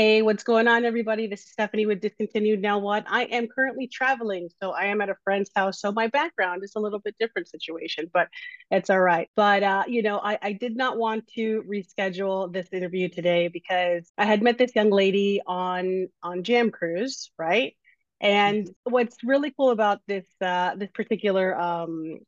Hey, what's going on, everybody? This is Stephanie with Discontinued Now What. I am currently traveling, so I am at a friend's house. So my background is a little bit different situation, but it's all right. But uh, you know, I, I did not want to reschedule this interview today because I had met this young lady on on Jam Cruise, right? And what's really cool about this uh, this particular um,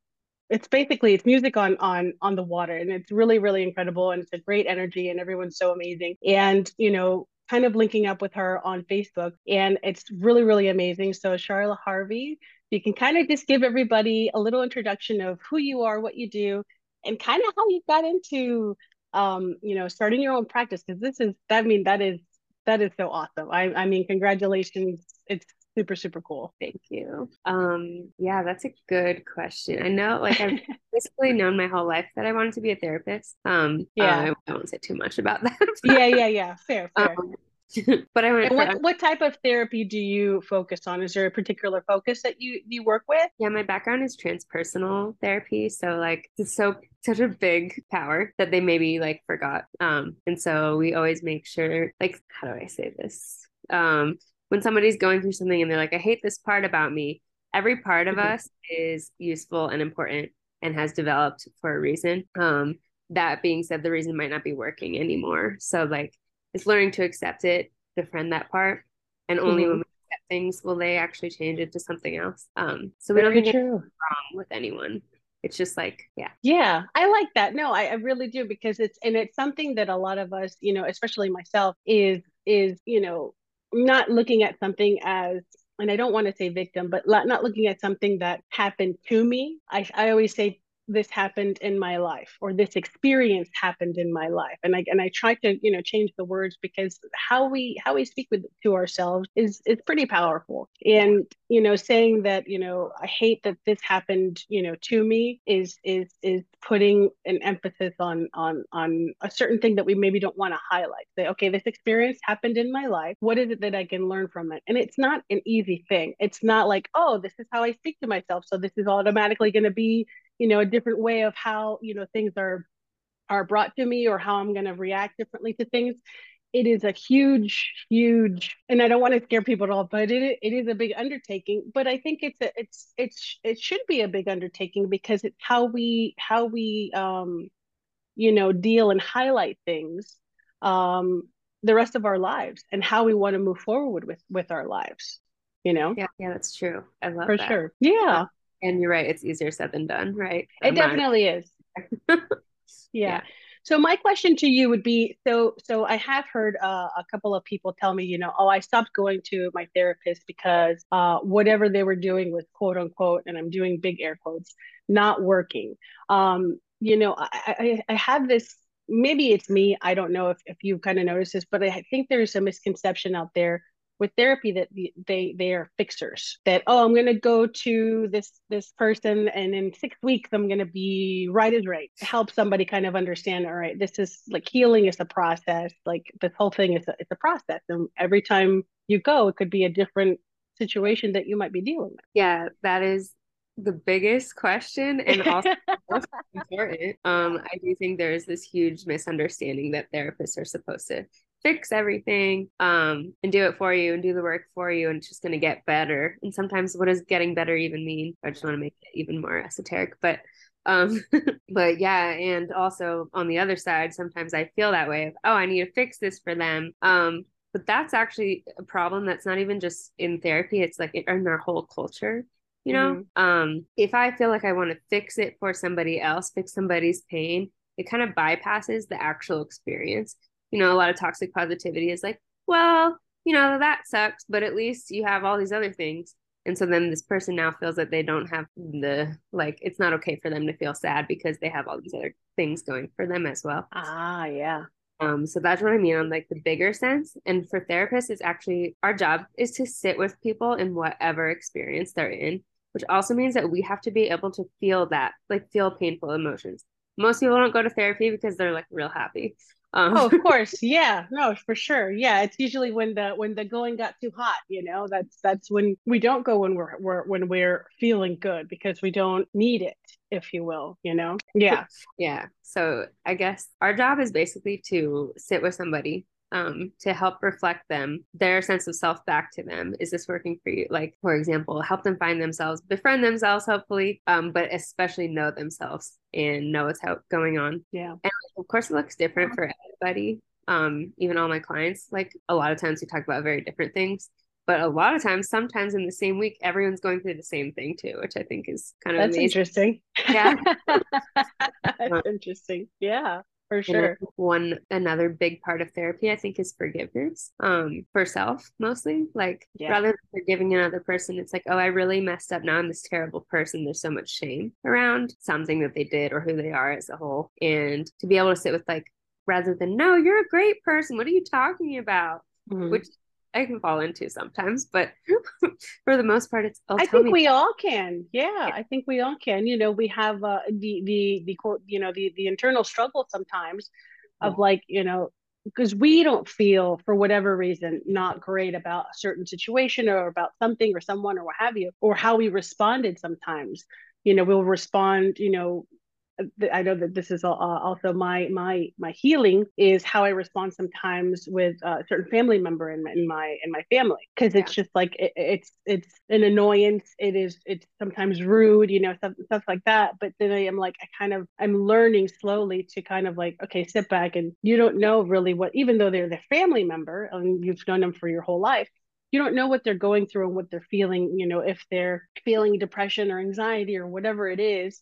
it's basically it's music on on on the water and it's really really incredible and it's a great energy and everyone's so amazing and you know kind of linking up with her on Facebook, and it's really, really amazing. So, Charla Harvey, you can kind of just give everybody a little introduction of who you are, what you do, and kind of how you got into, um, you know, starting your own practice. Because this is, I mean, that is that is so awesome. I, I mean, congratulations. It's super super cool thank you um yeah that's a good question i know like i've basically known my whole life that i wanted to be a therapist um yeah uh, I, won't say too much about that yeah yeah yeah fair fair um, but I went. what, what type of therapy do you focus on? Is there a particular focus that you you work with? Yeah, my background is transpersonal therapy, so like it's so such a big power that they maybe like forgot. Um, and so we always make sure, like, how do I say this? Um, when somebody's going through something and they're like, I hate this part about me, every part of mm-hmm. us is useful and important and has developed for a reason. Um, that being said, the reason might not be working anymore. So like it's learning to accept it, befriend that part, and only mm-hmm. when we accept things will they actually change it to something else. Um, so we Very don't get wrong with anyone. It's just like, yeah. Yeah, I like that. No, I, I really do because it's and it's something that a lot of us, you know, especially myself, is is, you know, not looking at something as and I don't want to say victim, but not looking at something that happened to me. I, I always say this happened in my life or this experience happened in my life. And i and i try to you know change the words because how we how we speak with to ourselves is is pretty powerful. And you know saying that you know i hate that this happened you know to me is is is putting an emphasis on on on a certain thing that we maybe don't want to highlight. Say okay this experience happened in my life. What is it that i can learn from it? And it's not an easy thing. It's not like oh this is how i speak to myself so this is automatically going to be you know a different way of how you know things are are brought to me or how i'm going to react differently to things. It is a huge huge and i don't want to scare people at all but it, it is a big undertaking. But i think it's a it's it's it should be a big undertaking because it's how we how we um you know deal and highlight things um the rest of our lives and how we want to move forward with with our lives you know? Yeah yeah that's true. I love for that. sure. Yeah and you're right, it's easier said than done, right? It I'm definitely not... is. yeah. yeah. So my question to you would be so so I have heard uh, a couple of people tell me, you know, oh, I stopped going to my therapist because uh, whatever they were doing was quote unquote, and I'm doing big air quotes, not working. Um, you know, I, I, I have this maybe it's me i don't know if, if you've kind of noticed this but i think there's a misconception out there with therapy that they they are fixers that oh i'm going to go to this this person and in six weeks i'm going to be right as right help somebody kind of understand all right this is like healing is a process like this whole thing is a, it's a process. And every time you go it could be a different situation that you might be dealing with. Yeah that is the biggest question and also most important. Um i do think there's this huge misunderstanding that therapists are supposed to fix everything um, and do it for you and do the work for you and it's just going to get better. And sometimes what does getting better even mean? I just want to make it even more esoteric but um but yeah and also on the other side sometimes i feel that way of oh i need to fix this for them um but that's actually a problem that's not even just in therapy it's like in our whole culture you know? Mm-hmm. um if i feel like i want to fix it for somebody else fix somebody's pain it kind of bypasses the actual experience you know, a lot of toxic positivity is like, well, you know, that sucks, but at least you have all these other things. And so then this person now feels that they don't have the, like, it's not okay for them to feel sad because they have all these other things going for them as well. Ah, yeah. Um, so that's what I mean on like the bigger sense. And for therapists, it's actually our job is to sit with people in whatever experience they're in, which also means that we have to be able to feel that, like feel painful emotions. Most people don't go to therapy because they're like real happy. Um. Oh, of course, yeah, no, for sure, yeah. It's usually when the when the going got too hot, you know. That's that's when we don't go when we're, we're when we're feeling good because we don't need it, if you will, you know. Yeah, yeah. So I guess our job is basically to sit with somebody um, to help reflect them, their sense of self back to them. Is this working for you? Like, for example, help them find themselves, befriend themselves, hopefully, um, but especially know themselves and know what's going on. Yeah. And of course, it looks different for everybody. Um, even all my clients, like a lot of times we talk about very different things but a lot of times sometimes in the same week everyone's going through the same thing too which i think is kind of that's amazing. interesting yeah that's interesting yeah for sure. one another big part of therapy i think is forgiveness um for self mostly like yeah. rather than forgiving another person it's like oh i really messed up. Now i'm this terrible person. There's so much shame around something that they did or who they are as a whole. And to be able to sit with like rather than no you're a great person. What are you talking about? Mm-hmm. which I can fall into sometimes, but for the most part, it's. Oh, I think me. we all can. Yeah, yeah, I think we all can. You know, we have uh, the the the quote. You know, the the internal struggle sometimes of like you know because we don't feel for whatever reason not great about a certain situation or about something or someone or what have you or how we responded sometimes you know we'll respond you know I know that this is uh, also my my my healing is how I respond sometimes with uh, a certain family member in my in my in my family because it's yeah. just like it, it's it's an annoyance. It is it's sometimes rude, you know, stuff stuff like that. But then I am like I kind of I'm learning slowly to kind of like okay, sit back and you don't know really what even though they're the family member and you've known them for your whole life, you don't know what they're going through and what they're feeling you know if they're feeling depression or anxiety or whatever it is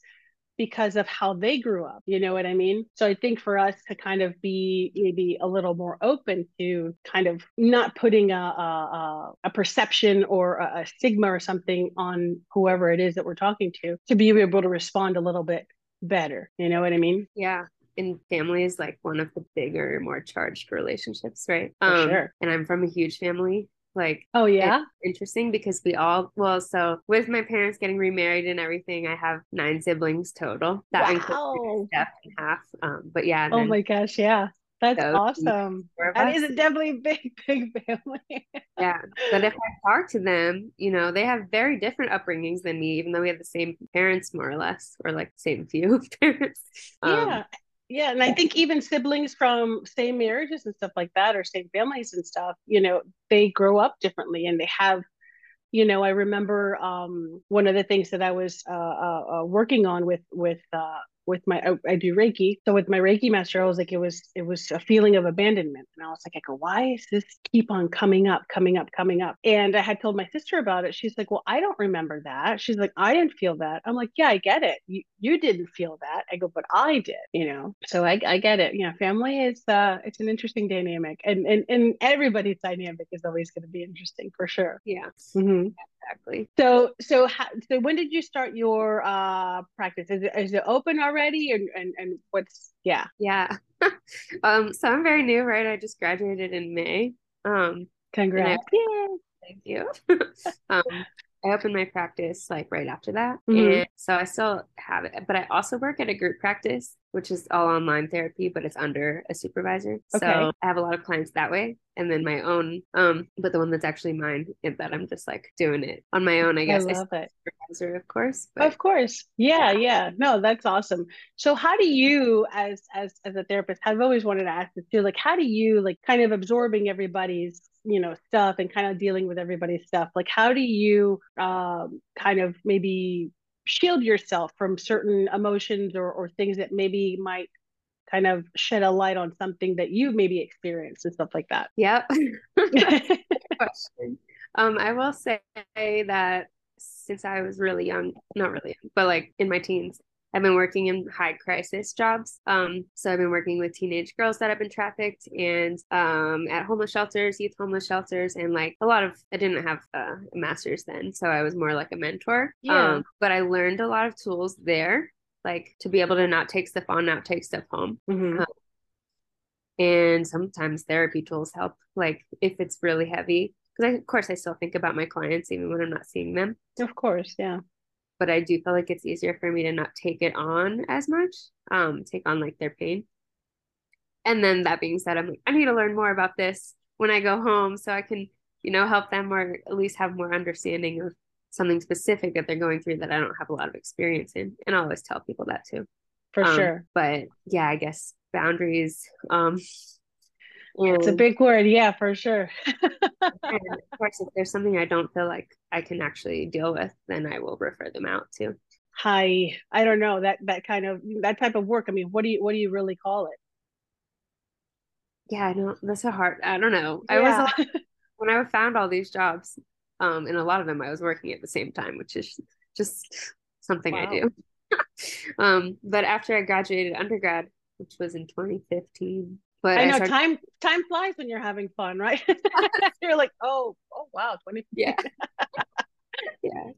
because of how they grew up. You know what I mean? So I think for us to kind of be maybe a little more open to kind of not putting a, a, a perception or a, a stigma or something on whoever it is that we're talking to, to be able to respond a little bit better. You know what I mean? Yeah in family is like one of the bigger, more charged relationships, right? For um, sure. And I'm from a huge family. Like, oh yeah, interesting because we all well, so with my parents getting remarried and everything, I have nine siblings total. That wow. includes Steph and half. Um, but yeah. Oh my gosh, yeah. That's awesome. That is definitely a big, big family. yeah. But if I talk to them, you know, they have very different upbringings than me, even though we have the same parents, more or less, or like the same few parents. Um, yeah yeah and i think even siblings from same marriages and stuff like that or same families and stuff you know they grow up differently and they have you know i remember um, one of the things that i was uh, uh, uh working on with with uh, with my I, I, do Reiki. So with my Reiki master, I was like, it was it was a feeling of abandonment. And I was like, I go, why is this keep on coming up, coming up, coming up? And I had told my sister about it. She's like, Well, I don't remember that. She's like, I didn't feel that. I'm like, Yeah, I get it. You you didn't feel that. I go, but I did, you know. So I I get it. You know, family is uh it's an interesting dynamic. And and and everybody's dynamic is always going to be interesting for sure. Yeah. Mm-hmm exactly. So so so when did you start your uh practice? Is it is it open already and and, and what's yeah. Yeah. um so I'm very new, right? I just graduated in May. Um congrats. I, thank you. um I opened my practice like right after that. Mm-hmm. And so I still have it, but I also work at a group practice, which is all online therapy, but it's under a supervisor. Okay. So I have a lot of clients that way. And then my own, um, but the one that's actually mine is that I'm just like doing it on my own, I guess. I love I it. Supervisor, of course. But, of course. Yeah, yeah. No, that's awesome. So how do you as as as a therapist, I've always wanted to ask this too, like how do you like kind of absorbing everybody's you know stuff and kind of dealing with everybody's stuff like how do you um, kind of maybe shield yourself from certain emotions or, or things that maybe might kind of shed a light on something that you maybe experienced and stuff like that? Yep. Um i will say that since i was really young not really young but like in my teens I've been working in high crisis jobs. Um, so I've been working with teenage girls that have been trafficked and um, at homeless shelters, youth homeless shelters, and like a lot of, I didn't have a master's then. So I was more like a mentor. Yeah. Um, but I learned a lot of tools there, like to be able to not take stuff on, not take stuff home. Mm-hmm. Um, and sometimes therapy tools help, like if it's really heavy. Because of course, I still think about my clients even when I'm not seeing them. Of course, yeah but I do feel like it's easier for me to not take it on as much, um, take on like their pain. And then that being said, I'm like, I need to learn more about this when I go home so I can, you know, help them or at least have more understanding of something specific that they're going through that I don't have a lot of experience in. And I always tell people that too. For um, sure. But yeah, I guess boundaries. Um it's a big word yeah for sure. And of course if there's something i don't feel like i can actually deal with then i will refer them out to hi i don't know that that kind of that type of work i mean what do you what do you really call it? Yeah i don't that's a hard i don't know. Yeah. i was when i found all these jobs um and a lot of them i was working at the same time which is just something wow. i do. Um but after i graduated undergrad which was in 2015 but I know I started... time time flies when you're having fun, right? you're like, oh, oh wow, 20. Yeah. yeah.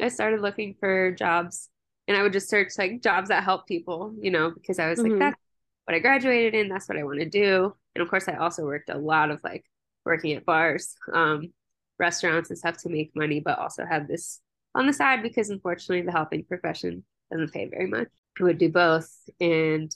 I started looking for jobs and I would just search like jobs that help people, you know, because I was mm-hmm. like, that's what I graduated in, that's what I want to do. And of course I also worked a lot of like working at bars, um, restaurants and stuff to make money, but also have this on the side because unfortunately the helping profession doesn't pay very much. I would do both. And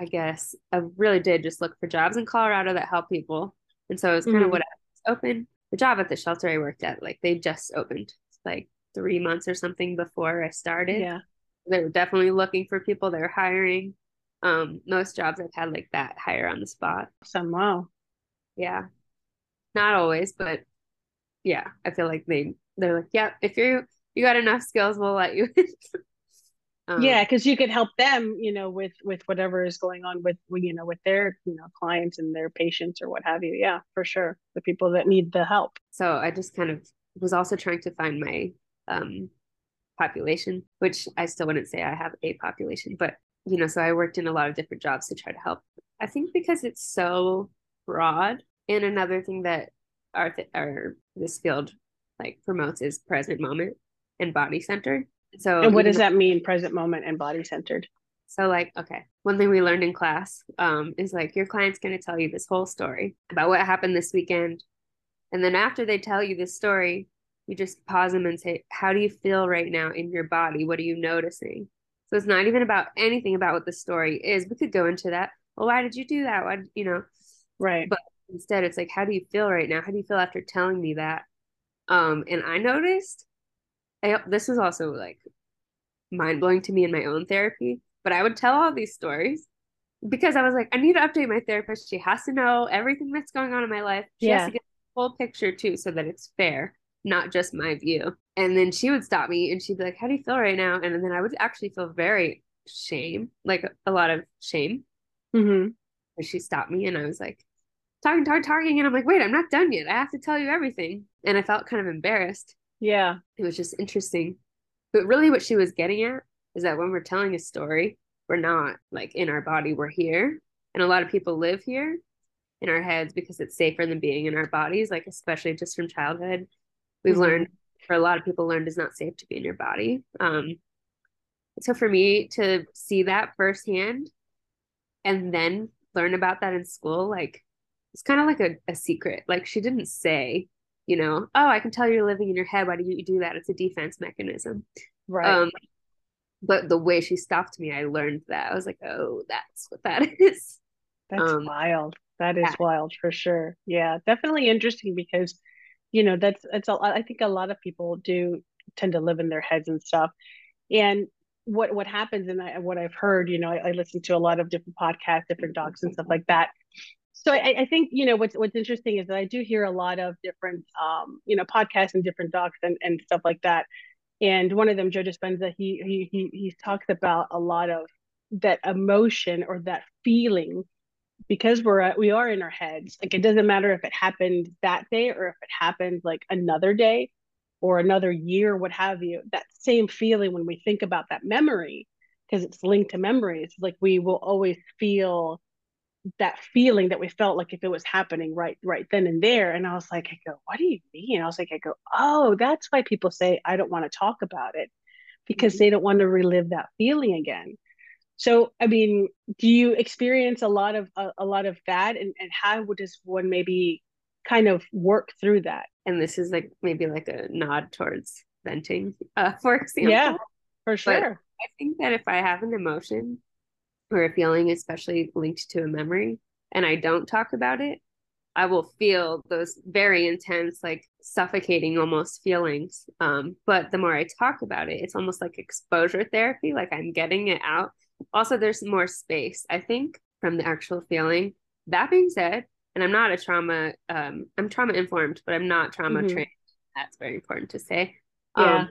I guess I really did just look for jobs in Colorado that help people. And so it was kind mm-hmm. of what I was open. The job at the shelter I worked at, like they just opened like three months or something before I started. Yeah. They were definitely looking for people. They were hiring. Um, most jobs I've had like that hire on the spot. Some wow. Yeah. Not always, but yeah, I feel like they they're like, yeah, if you're you got enough skills, we'll let you. Um, yeah, because you could help them, you know, with with whatever is going on with you know with their you know clients and their patients or what have you. Yeah, for sure, the people that need the help. So I just kind of was also trying to find my um, population, which I still wouldn't say I have a population, but you know, so I worked in a lot of different jobs to try to help. I think because it's so broad, and another thing that our th- our this field like promotes is present moment and body centered so, and what does that mean, present moment and body centered? So, like, okay, one thing we learned in class um, is like your client's going to tell you this whole story about what happened this weekend. And then after they tell you this story, you just pause them and say, How do you feel right now in your body? What are you noticing? So, it's not even about anything about what the story is. We could go into that. Well, why did you do that? Why, you know? Right. But instead, it's like, How do you feel right now? How do you feel after telling me that? Um, and I noticed I, this was also like mind blowing to me in my own therapy. But I would tell all these stories because I was like, I need to update my therapist. She has to know everything that's going on in my life. She yeah. has to get the full picture too, so that it's fair, not just my view. And then she would stop me and she'd be like, How do you feel right now? And then I would actually feel very shame, like a lot of shame. Mm-hmm. And she stopped me and I was like, talking, talking, talking. And I'm like, wait, I'm not done yet. I have to tell you everything. And I felt kind of embarrassed. Yeah. It was just interesting. But really, what she was getting at is that when we're telling a story, we're not like in our body, we're here. And a lot of people live here in our heads because it's safer than being in our bodies, like, especially just from childhood. We've mm-hmm. learned, for a lot of people, learned is not safe to be in your body. Um, so for me to see that firsthand and then learn about that in school, like, it's kind of like a, a secret. Like, she didn't say, you know, oh, I can tell you're living in your head. Why do you do that? It's a defense mechanism. Right. Um, but the way she stopped me, I learned that. I was like, oh, that's what that is. That's um, wild. That is yeah. wild for sure. Yeah, definitely interesting because, you know, that's it's a, I think a lot of people do tend to live in their heads and stuff. And what what happens and I, what I've heard, you know, I, I listen to a lot of different podcasts, different docs and stuff like that so I, I, think you know what's what's interesting is that I do hear a lot of different um, you know podcasts and different docs and, and stuff like that. And one of them, Joe Dispenza, he he he he talks about a lot of that emotion or that feeling because we're we are in our heads. Like it doesn't matter if it happened that day or if it happened like another day or another year, what have you. That same feeling when we think about that memory, because it's linked to memories, like we will always feel that feeling that we felt like if it was happening right right then and there. And i was like i go what do you mean? I was like i go oh that's why people say i don't want to talk about it because mm-hmm. they don't want to relive that feeling again. So i mean do you experience a lot of a, a lot of that? And, and how would does one maybe kind of work through that? And this is like maybe like a nod towards venting uh for example. yeah for sure. But i think that if i have an emotion or a feeling, especially linked to a memory, and I don't talk about it, I will feel those very intense, like suffocating almost feelings. Um, but the more I talk about it, it's almost like exposure therapy, like I'm getting it out. Also, there's more space, I think, from the actual feeling. That being said, and I'm not a trauma, um, I'm trauma informed, but I'm not trauma Mhm. trained. That's very important to say. Yeah. Um,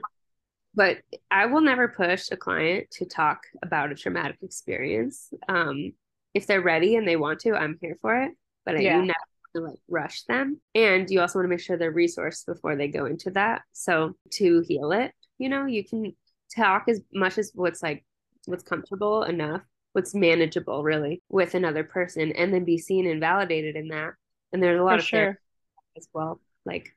but I will never push a client to talk about a traumatic experience. Um, if they're ready and they want to, I'm here for it. But I- Yeah. you never want to like rush them. And you also want to make sure they're resourced before they go into that. So to heal it, you know, you can talk as much as what's like what's comfortable enough, what's manageable really with another person, and then be seen and validated in that. And there's a lot For of sure. as well, like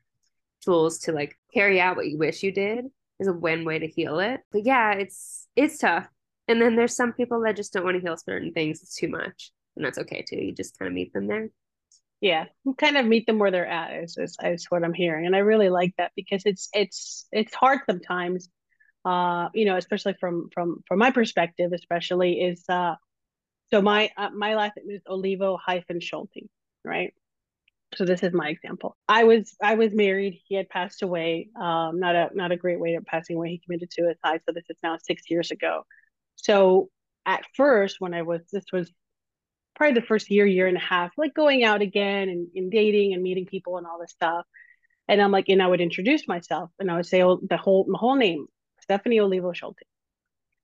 tools to like carry out what you wish you did is a one way to heal it. But yeah, it's it's tough. And then there's some people that just don't want to heal certain things. It's too much. And that's okay too. You just kind of meet them there. Yeah. Kind of meet them where they're at is, is is what I'm hearing. And I really like that because it's it's it's hard sometimes. Uh, you know, especially from from from my perspective, especially is uh so my uh, my last name is Olivo hyphen Schulte, right? So this is my example. I was I was married. He had passed away. Um, not a not a great way of passing away. He committed suicide. So this is now six years ago. So at first, when I was this was probably the first year, year and a half, like going out again and, and dating and meeting people and all this stuff. And I'm like, and I would introduce myself and I would say oh, the whole my whole name, Stephanie Olivo Schulte.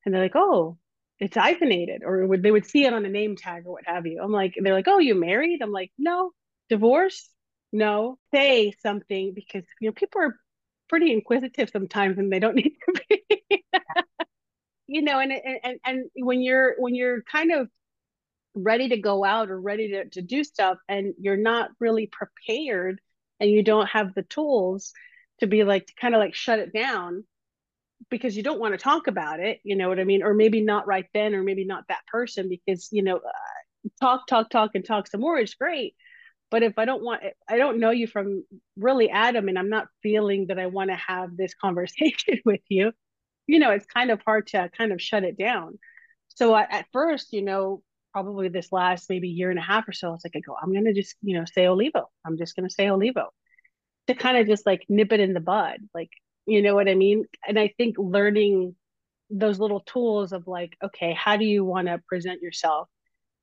And they're like, oh, it's hyphenated, or would they would see it on a name tag or what have you. I'm like, they're like, oh, you married? I'm like, no, divorce? No. Say something because you know people are pretty inquisitive sometimes and they don't need to be. you know, and, and and when you're when you're kind of ready to go out or ready to, to do stuff and you're not really prepared and you don't have the tools to be like to kind of like shut it down because you don't want to talk about it you know what i mean or maybe not right then or maybe not that person because you know uh, talk talk talk and talk some more is great but if i don't want i don't know you from really adam and i'm not feeling that i want to have this conversation with you you know it's kind of hard to kind of shut it down so I, at first you know probably this last maybe year and a half or so, it's like I go, I'm gonna just, you know, say Olivo. I'm just gonna say Olivo to kind of just like nip it in the bud. Like, you know what I mean? And I think learning those little tools of like, okay, how do you want to present yourself?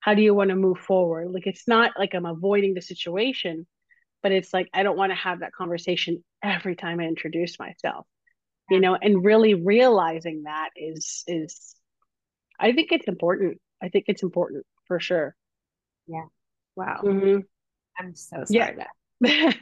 How do you want to move forward? Like it's not like I'm avoiding the situation, but it's like I don't want to have that conversation every time I introduce myself. You know, and really realizing that is is I think it's important. I think it's important for sure. Yeah. Wow. Mhm. I'm so sorry Yeah. that.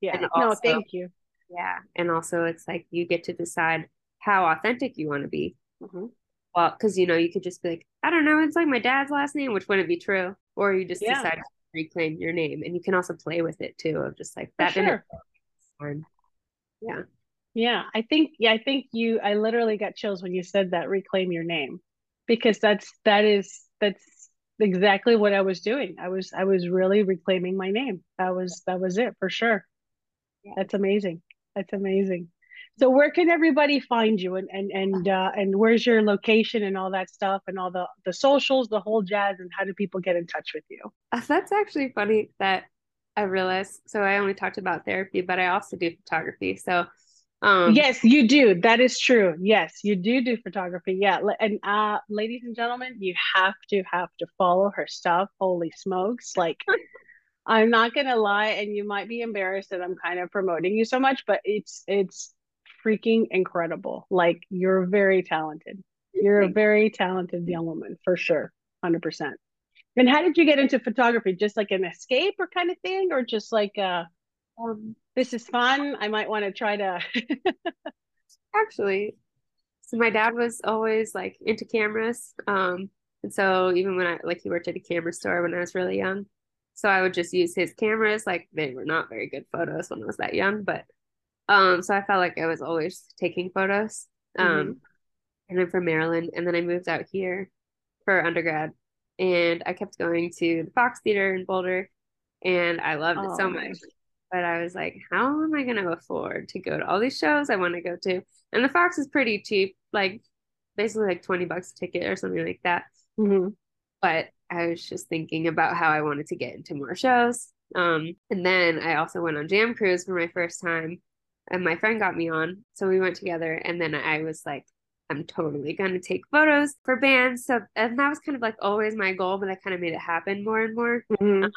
yeah. And no, also- thank you. Yeah. And also, it's like you get to decide how authentic you want to be. Mhm. Well, because you know, you could just be like, I don't know, it's like my dad's last name, which wouldn't be true. Or you just Yeah. decide to reclaim your name. And you can also play with it too, of just like that didn't sure. Yeah. Yeah, I think yeah, I think you I literally got chills when you said that reclaim your name because that's that is that's exactly what I was doing. I was I was really reclaiming my name. That was that was it for sure. Yeah. That's amazing. That's amazing. So where can everybody find you and and and uh and where's your location and all that stuff and all the the socials, the whole jazz and how do people get in touch with you? Uh, That's actually funny that I realized. So I only talked about therapy, but I also do photography. So, um, yes, you do. That is true. Yes, you do do photography. Yeah, and uh, ladies and gentlemen, you have to have to follow her stuff. Holy smokes! Like, I'm not gonna lie, and you might be embarrassed that I'm kind of promoting you so much, but it's it's freaking incredible. Like, you're very talented. You're a very talented young woman for sure, hundred percent. And how did you get into photography? Just like an escape or kind of thing, or just like uh, um, this is fun. I might want to try to. actually, so my dad was always like into cameras. Um, and so even when I like he worked at a camera store when I was really young. So I would just use his cameras. Like they were not very good photos when I was that young, but um, so I felt like I was always taking photos. Um, Mhm. and I'm from Maryland, and then I moved out here for undergrad, and I kept going to the Fox Theater in Boulder, and I loved it so Oh, much. But I was like, how am I going to afford to go to all these shows I want to go to? And the Fox is pretty cheap, like basically like 20 bucks a ticket or something like that. Mhm. But I was just thinking about how I wanted to get into more shows. Um, and then I also went on Jam Cruise for my first time, and my friend got me on. So we went together, and then I was like, I'm totally going to take photos for bands. So, and that was kind of like always my goal, but I kind of made it happen more and more. Mhm.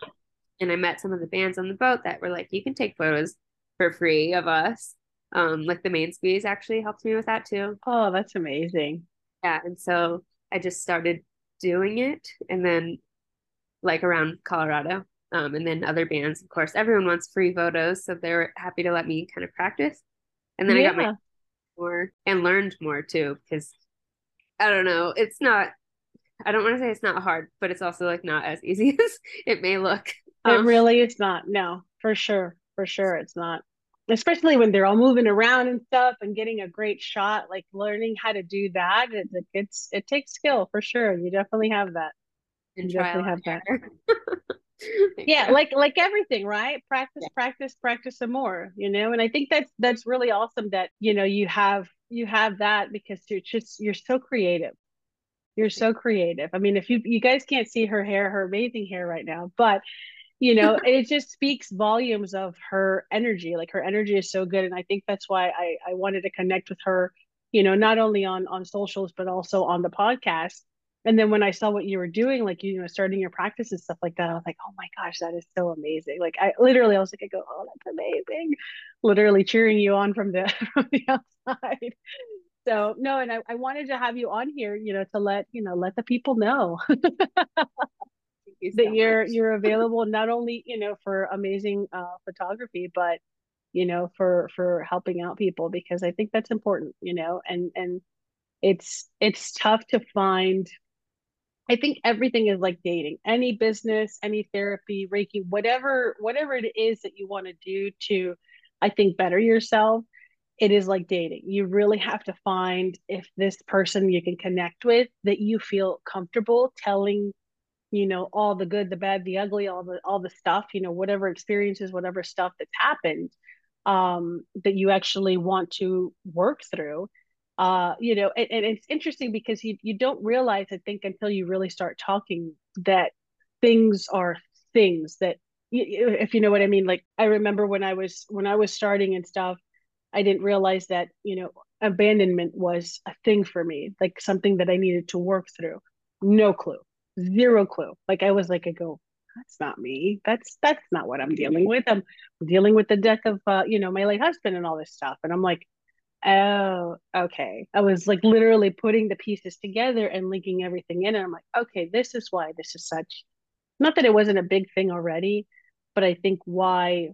and I met some of the bands on the boat that were like, you can take photos for free of us. Um, like the Main Squeeze actually helped me with that too. Oh, that's amazing. Yeah. And so I just started doing it and then like around Colorado. Um, and then other bands, of course, everyone wants free photos. So they were happy to let me kind of practice. And then yeah. I got my more and learned more too, because I don't know, it's not I don't want to say it's not hard, but it's also like not as easy as it may look. Um, it really is not. No, for sure. For sure. It's not. Especially when they're all moving around and stuff and getting a great shot, like learning how to do that. It, it it's it takes skill for sure. You definitely have that. And you definitely have that. yeah, like like everything, right? Practice, yeah. practice, practice some more, you know? And I think that's that's really awesome that, you know, you have you have that because you're just you're so creative you're so creative. I mean, if you you guys can't see her hair, her amazing hair right now, but you know, it just speaks volumes of her energy. Like her energy is so good, and I think that's why I I wanted to connect with her. You know, not only on on socials but also on the podcast. And then when I saw what you were doing, like you know, starting your practice and stuff like that, I was like, oh my gosh, that is so amazing. Like I literally, I was like, I go, oh, that's amazing. Literally cheering you on from the from the outside so no and I, I wanted to have you on here you know to let you know let the people know you that so you're much. you're available not only you know for amazing uh, photography but you know for for helping out people because i think that's important you know and and it's it's tough to find i think everything is like dating any business any therapy reiki whatever whatever it is that you want to do to i think better yourself it is like dating. You really have to find if this person you can connect with that you feel comfortable telling, you know, all the good, the bad, the ugly, all the all the stuff, you know, whatever experiences, whatever stuff that's happened, um, that you actually want to work through. Uh, you know, and, and it's interesting because you you don't realize, I think, until you really start talking that things are things that if you know what I mean. Like I remember when I was when I was starting and stuff I didn't realize that, you know, abandonment was a thing for me, like something that I needed to work through. No clue, zero clue. Like I was like, I go, that's not me. That's that's not what I'm dealing with. I'm dealing with the death of, uh, you know, my late husband and all this stuff. And I'm like, oh, okay. I was like literally putting the pieces together and linking everything in. And I'm like, okay, this is why this is such. Not that it wasn't a big thing already, but I think why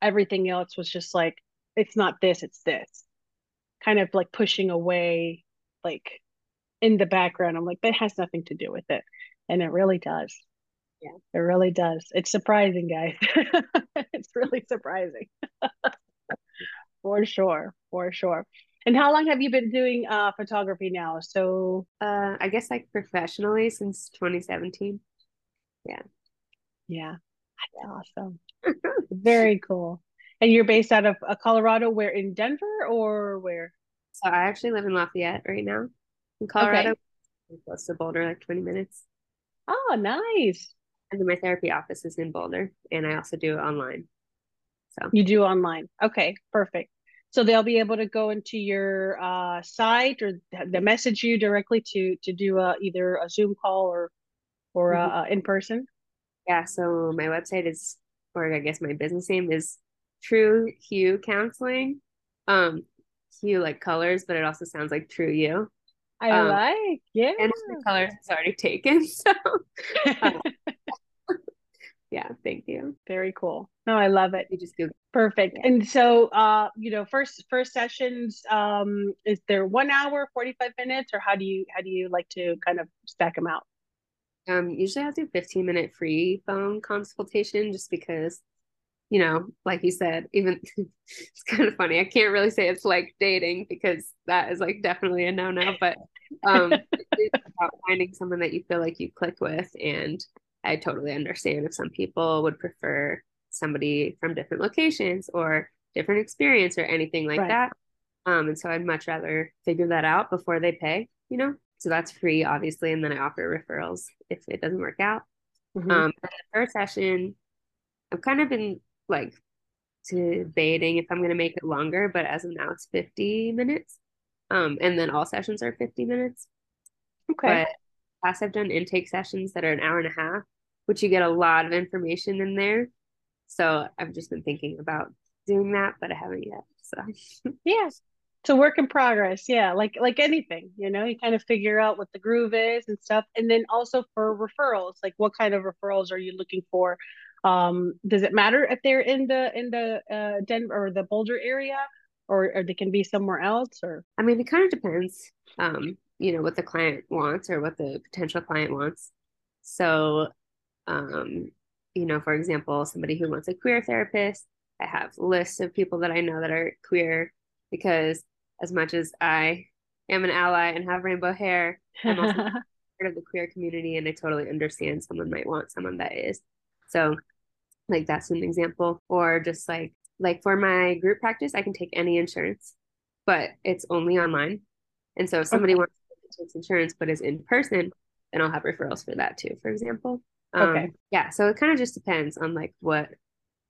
everything else was just like it's not this, it's this. Kind of like pushing away, like in the background. I'm like, that has nothing to do with it. And it really does. Yeah, it really does. It's surprising, guys. it's really surprising. for sure. For sure. And how long have you been doing uh, photography now? So, uh, I guess like professionally since 2017. Yeah. Yeah. That's awesome. Very cool. And you're based out of uh, Colorado, where in Denver or where? So I actually live in Lafayette right now in Colorado. Okay. Close to Boulder, like 20 minutes. Oh, nice. And then my therapy office is in Boulder, and I also do it online. So you do online. Okay, perfect. So they'll be able to go into your uh, site or they message you directly to to do a, either a Zoom call or or mm-hmm. uh, in person. Yeah. So my website is, or I guess my business name is True Hue Counseling. Um, hue like colors, but it also sounds like true you. I um, like, yeah. And the colors is already taken. So um, yeah, thank you. Very cool. No, I love it. You just do perfect. Yeah. And so uh, you know, first first sessions, um, is there one hour, 45 minutes, or how do you how do you like to kind of stack them out? Um, usually I do 15 minute free phone consultation just because you know, like you said, even it's kind of funny. I can't really say it's like dating because that is like definitely a no no, but um, it's about finding someone that you feel like you click with. And I totally understand if some people would prefer somebody from different locations or different experience or anything like right. that. Um, and so I'd much rather figure that out before they pay, you know? So that's free, obviously. And then I offer referrals if it doesn't work out. Mm-hmm. Um, the first session, I've kind of been like debating if I'm going to make it longer, but as of now, it's 50 minutes. Um, and then all sessions are 50 minutes. Okay. But past I've done intake sessions that are an hour and a half. which you get a lot of information in there. So I've just been thinking about doing that, but I haven't yet. So yeah, it's a work in progress. Yeah, like like anything, you know, you kind of figure out what the groove is and stuff, and then also for referrals, like what kind of referrals are you looking for? Um, does it matter if they're in the in the uh, Denver or the Boulder area, or, or they can be somewhere else? Or I mean, it kind of depends. Um, you know what the client wants or what the potential client wants. So, um, you know, for example, somebody who wants a queer therapist, I have lists of people that I know that are queer because as much as I am an ally and have rainbow hair, I'm also part of the queer community and I totally understand someone might want someone that is. So like that's an example. Or just like like for my group practice, I can take any insurance, but it's only online. And so if somebody okay. wants to take insurance but is in person, then I'll have referrals for that too, for example. Um, okay. Yeah. So it kind of just depends on like what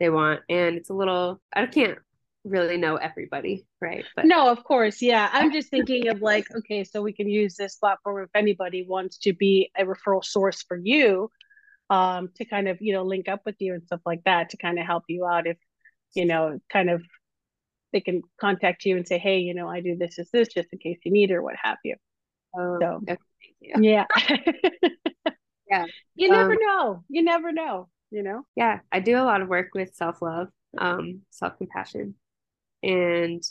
they want. And it's a little, I can't really know everybody, right? But no, of course. Yeah. I'm just thinking of like, okay, so we can use this platform if anybody wants to be a referral source for you um, to kind of, you know, link up with you and stuff like that to kind of help you out if, you know, kind of they can contact you and say, hey, you know, I do this, is this, just in case you need or what have you. Um, so, okay. yeah. yeah. You never um, know. You never know, you know? Yeah. I do a lot of work with self love, um, self compassion. And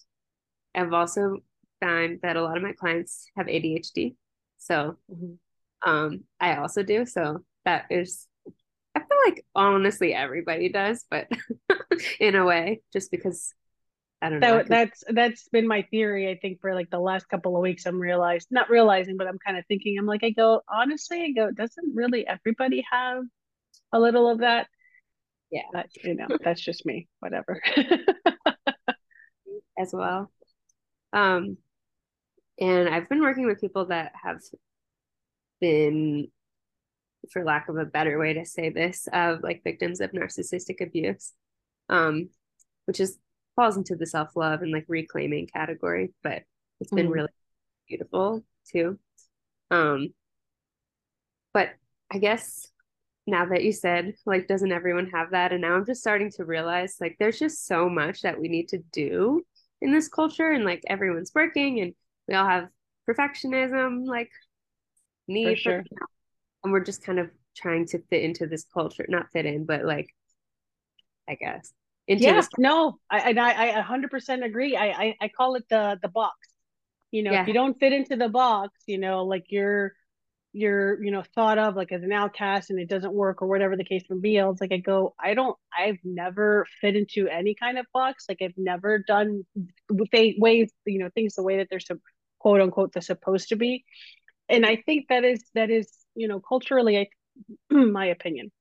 I've also found that a lot of my clients have ADHD. So, mm-hmm. um, I also do. So that is I feel like honestly everybody does, but in a way, just because I don't know. That, that's that's been my theory. I think for like the last couple of weeks, I'm realized not realizing, but I'm kind of thinking. I'm like, I go honestly, I go, doesn't really everybody have a little of that? Yeah, but, you know, that's just me. Whatever. As well, um, and I've been working with people that have been for lack of a better way to say this, of like victims of narcissistic abuse, um, which is falls into the self love and like reclaiming category, but it's been mm-hmm. really beautiful too. Um, but I guess now that you said like doesn't everyone have that and now i'm just starting to realize like there's just so much that we need to do in this culture and like everyone's working and we all have perfectionism like need for sure. for, and we're just kind of trying to fit into this culture not fit in but like i guess into yeah, this no i i i 100% agree. I, I i call it the the box. You know yeah. if you don't fit into the box you know like you're you're you know thought of like as an outcast and it doesn't work or whatever the case may be i was like i go i don't i've never fit into any kind of box. Like i've never done ways you know things the way that they're quote unquote they're supposed to be. And i think that is that is you know, culturally, I, my opinion,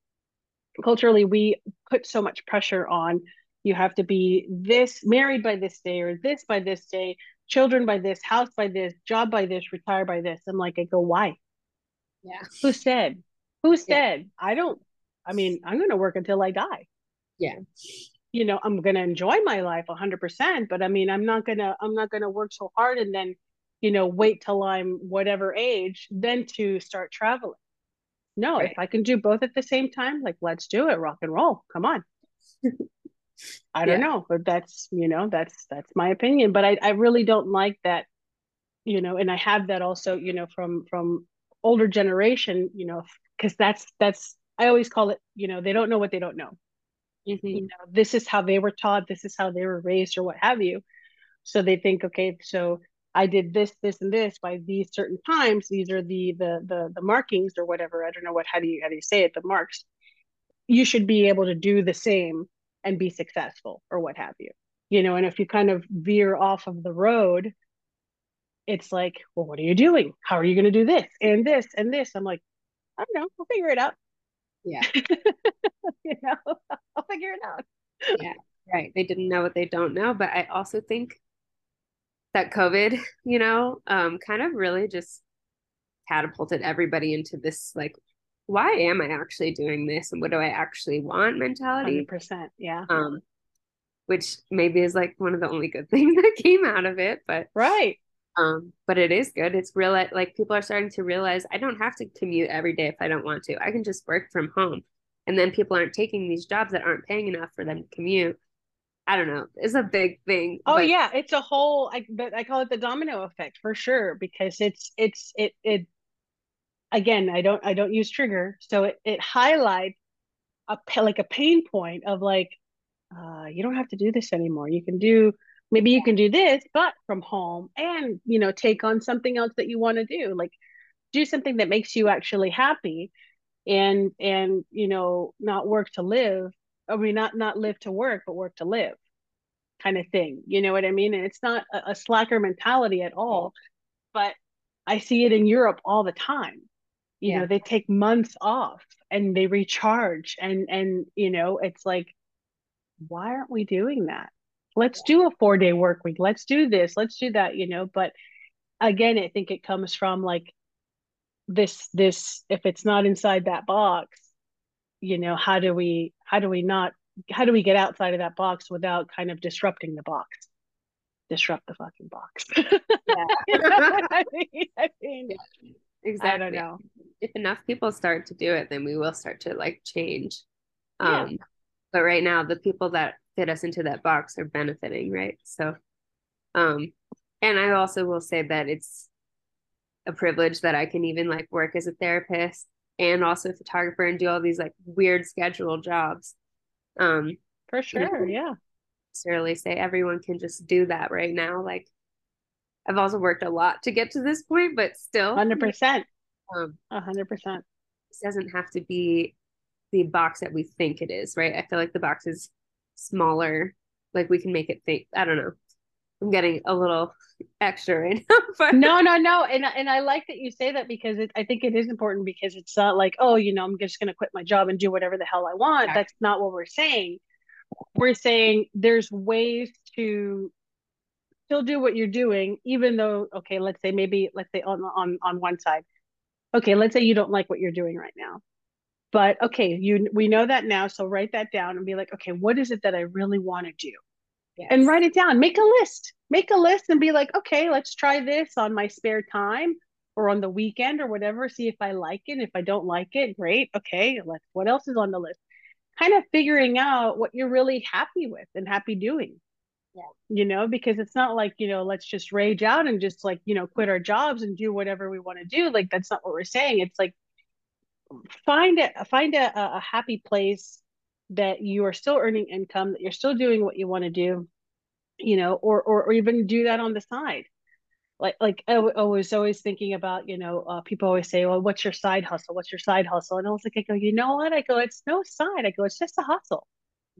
culturally, we put so much pressure on you have to be this married by this day or this by this day, children by this, house by this, job by this, retire by this. I'm like, I go, why? Yeah. Who said? Who said? Yeah. I don't, I mean, I'm going to work until I die. Yeah. You know, I'm going to enjoy my life 100%, but I mean, I'm not going to, I'm not going to work so hard and then you know, wait till I'm whatever age, then to start traveling. No, right. if I can do both at the same time, like let's do it, rock and roll. Come on. I don't yeah. know, but that's you know, that's that's my opinion. But I, I really don't like that, you know, and I have that also, you know, from from older generation, you know, because that's that's I always call it, you know, they don't know what they don't know. Mm-hmm. You know, this is how they were taught, this is how they were raised, or what have you. So they think, okay, so I did this, this, and this by these certain times. These are the the the the markings or whatever. I don't know what how do you how do you say it? The marks. You should be able to do the same and be successful or what have you. You know, and if you kind of veer off of the road, it's like, well, what are you doing? How are you going to do this and this and this? I'm like, I don't know. I'll figure it out. Yeah. you know, I'll figure it out. yeah. Right. They didn't know what they don't know. But I also think that COVID, you know, um, kind of really just catapulted everybody into this like, why am I actually doing this and what do I actually want mentality? 100%. Yeah. Um, which maybe is like one of the only good things that came out of it, but right. Um, but it is good. It's real like people are starting to realize I don't have to commute every day if I don't want to. I can just work from home. and then people aren't taking these jobs that aren't paying enough for them to commute I don't know. It's a big thing. Oh but... yeah, it's a whole. I but I call it the domino effect for sure because it's it's it it. Again, I don't I don't use trigger, so it it highlights a like a pain point of like, uh, you don't have to do this anymore. You can do maybe you can do this, but from home, and you know take on something else that you want to do, like do something that makes you actually happy, and and you know not work to live I mean, not not live to work, but work to live, kind of thing. You know what I mean? And it's not a, a slacker mentality at all, but I see it in Europe all the time. You yeah. know, they take months off and they recharge, and and you know, it's like, why aren't we doing that? Let's do a four day work week. Let's do this. Let's do that. You know, but again, I think it comes from like this this if it's not inside that box you know how do we how do we not how do we get outside of that box without kind of disrupting the box disrupt the fucking box yeah I mean, I mean, yeah. Exactly I don't know if enough people start to do it then we will start to like change yeah. um but right now the people that fit us into that box are benefiting right so um and i also will say that it's a privilege that i can even like work as a therapist and also a photographer and do all these like weird schedule jobs. Um, for sure, yeah. Necessarily say everyone can just do that right now. Like, I've also worked a lot to get to this point, but still, hundred percent, um, hundred percent. This doesn't have to be the box that we think it is, right? I feel like the box is smaller. Like we can make it think. I don't know. I'm getting a little extra right now. But no, no, no. And and I like that you say that because it, I think it is important because it's not like, oh, you know, I'm just going to quit my job and do whatever the hell I want. Exactly. That's not what we're saying. We're saying there's ways to still do what you're doing, even though, okay, let's say maybe, let's say on on on one side, okay, let's say you don't like what you're doing right now, but okay, you we know that now, so write that down and be like, okay, what is it that I really want to do? yes. and write it down. Make a list. Make a list and be like, okay, let's try this on my spare time or on the weekend or whatever. See if I like it. If I don't like it, great. Okay, let's. What else is on the list? Kind of figuring out what you're really happy with and happy doing. Yeah. You know, because it's not like, you know, let's just rage out and just like, you know, quit our jobs and do whatever we want to do. Like that's not what we're saying. It's like find a find a, a happy place that you are still earning income, that you're still doing what you want to do, you know, or, or, or even do that on the side. Like, like I, I was always thinking about, you know, uh, people always say, well, what's your side hustle? What's your side hustle? And I was like, I go, you know what? I go, it's no side. I go, it's just a hustle.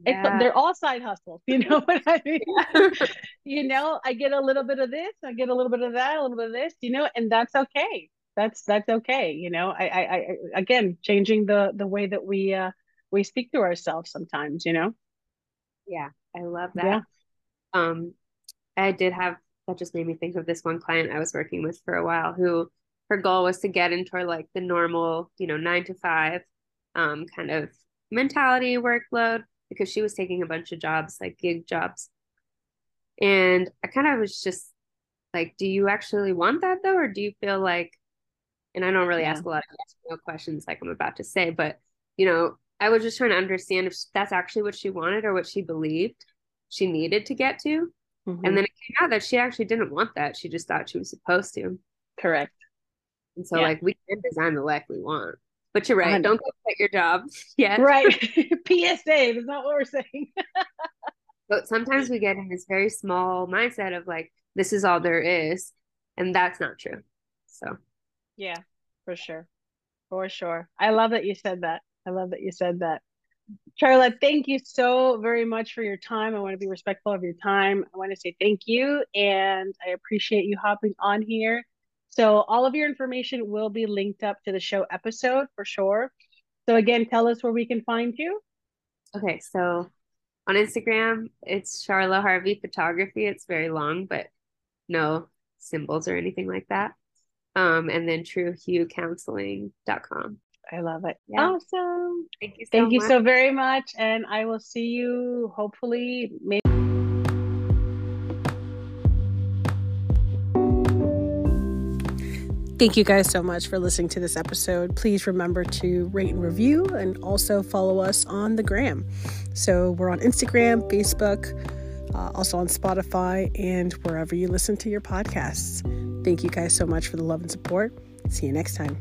Yeah. they're all side hustles. You know what I mean? Yeah. you know, I get a little bit of this, I get a little bit of that, a little bit of this, you know, and that's okay. That's that's okay. You know, I I, I again changing the the way that we uh we speak to ourselves sometimes, you know? Yeah, I love that. Yeah. Um, I did have that just made me think of this one client I was working with for a while who her goal was to get into like the normal, you know, nine to five um kind of mentality workload because she was taking a bunch of jobs, like gig jobs. And I kind of was just like, do you actually want that though? Or do you feel like, and I don't really yeah. ask a lot of yes no questions like I'm about to say, but you know, I was just trying to understand if that's actually what she wanted or what she believed she needed to get to. Mm-hmm. And then it came out that she actually didn't want that. She just thought she was supposed to. Correct. And so, yeah. like, we can design the life we want. But you're right. Don't go quit your job yet. Right. PSA. That's not what we're saying. but sometimes we get in this very small mindset of like, this is all there is. And that's not true. So, yeah, for sure. For sure. I love that you said that. I love that you said that. Charla, thank you so very much for your time. I want to be respectful of your time. I want to say thank you and I appreciate you hopping on here. So, all of your information will be linked up to the show episode for sure. So, again, tell us where we can find you. Okay, so on Instagram, it's Charla Harvey Photography. It's very long, but no symbols or anything like that. Um, and then truehuecounseling.com. I love it. Yeah. Awesome. Thank you so Thank you so very much. And I will see you hopefully maybe. Thank you guys so much for listening to this episode. Please remember to rate and review and also follow us on the gram. So we're on Instagram, Facebook, uh, also on Spotify, and wherever you listen to your podcasts. Thank you guys so much for the love and support. See you next time.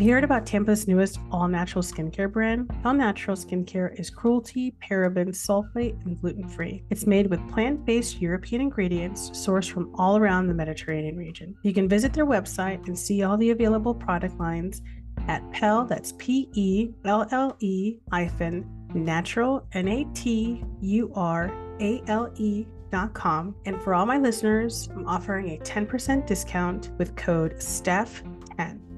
Have you heard about Tampa's newest all natural skincare brand? All Natural Skincare is cruelty, paraben, sulfate, and gluten free. It's made with plant based European ingredients sourced from all around the Mediterranean region. You can visit their website and see all the available product lines at Pelle, that's P E L L E hyphen natural, N A T U R A L E dot com. And for all my listeners, I'm offering a 10% discount with code STEPH10.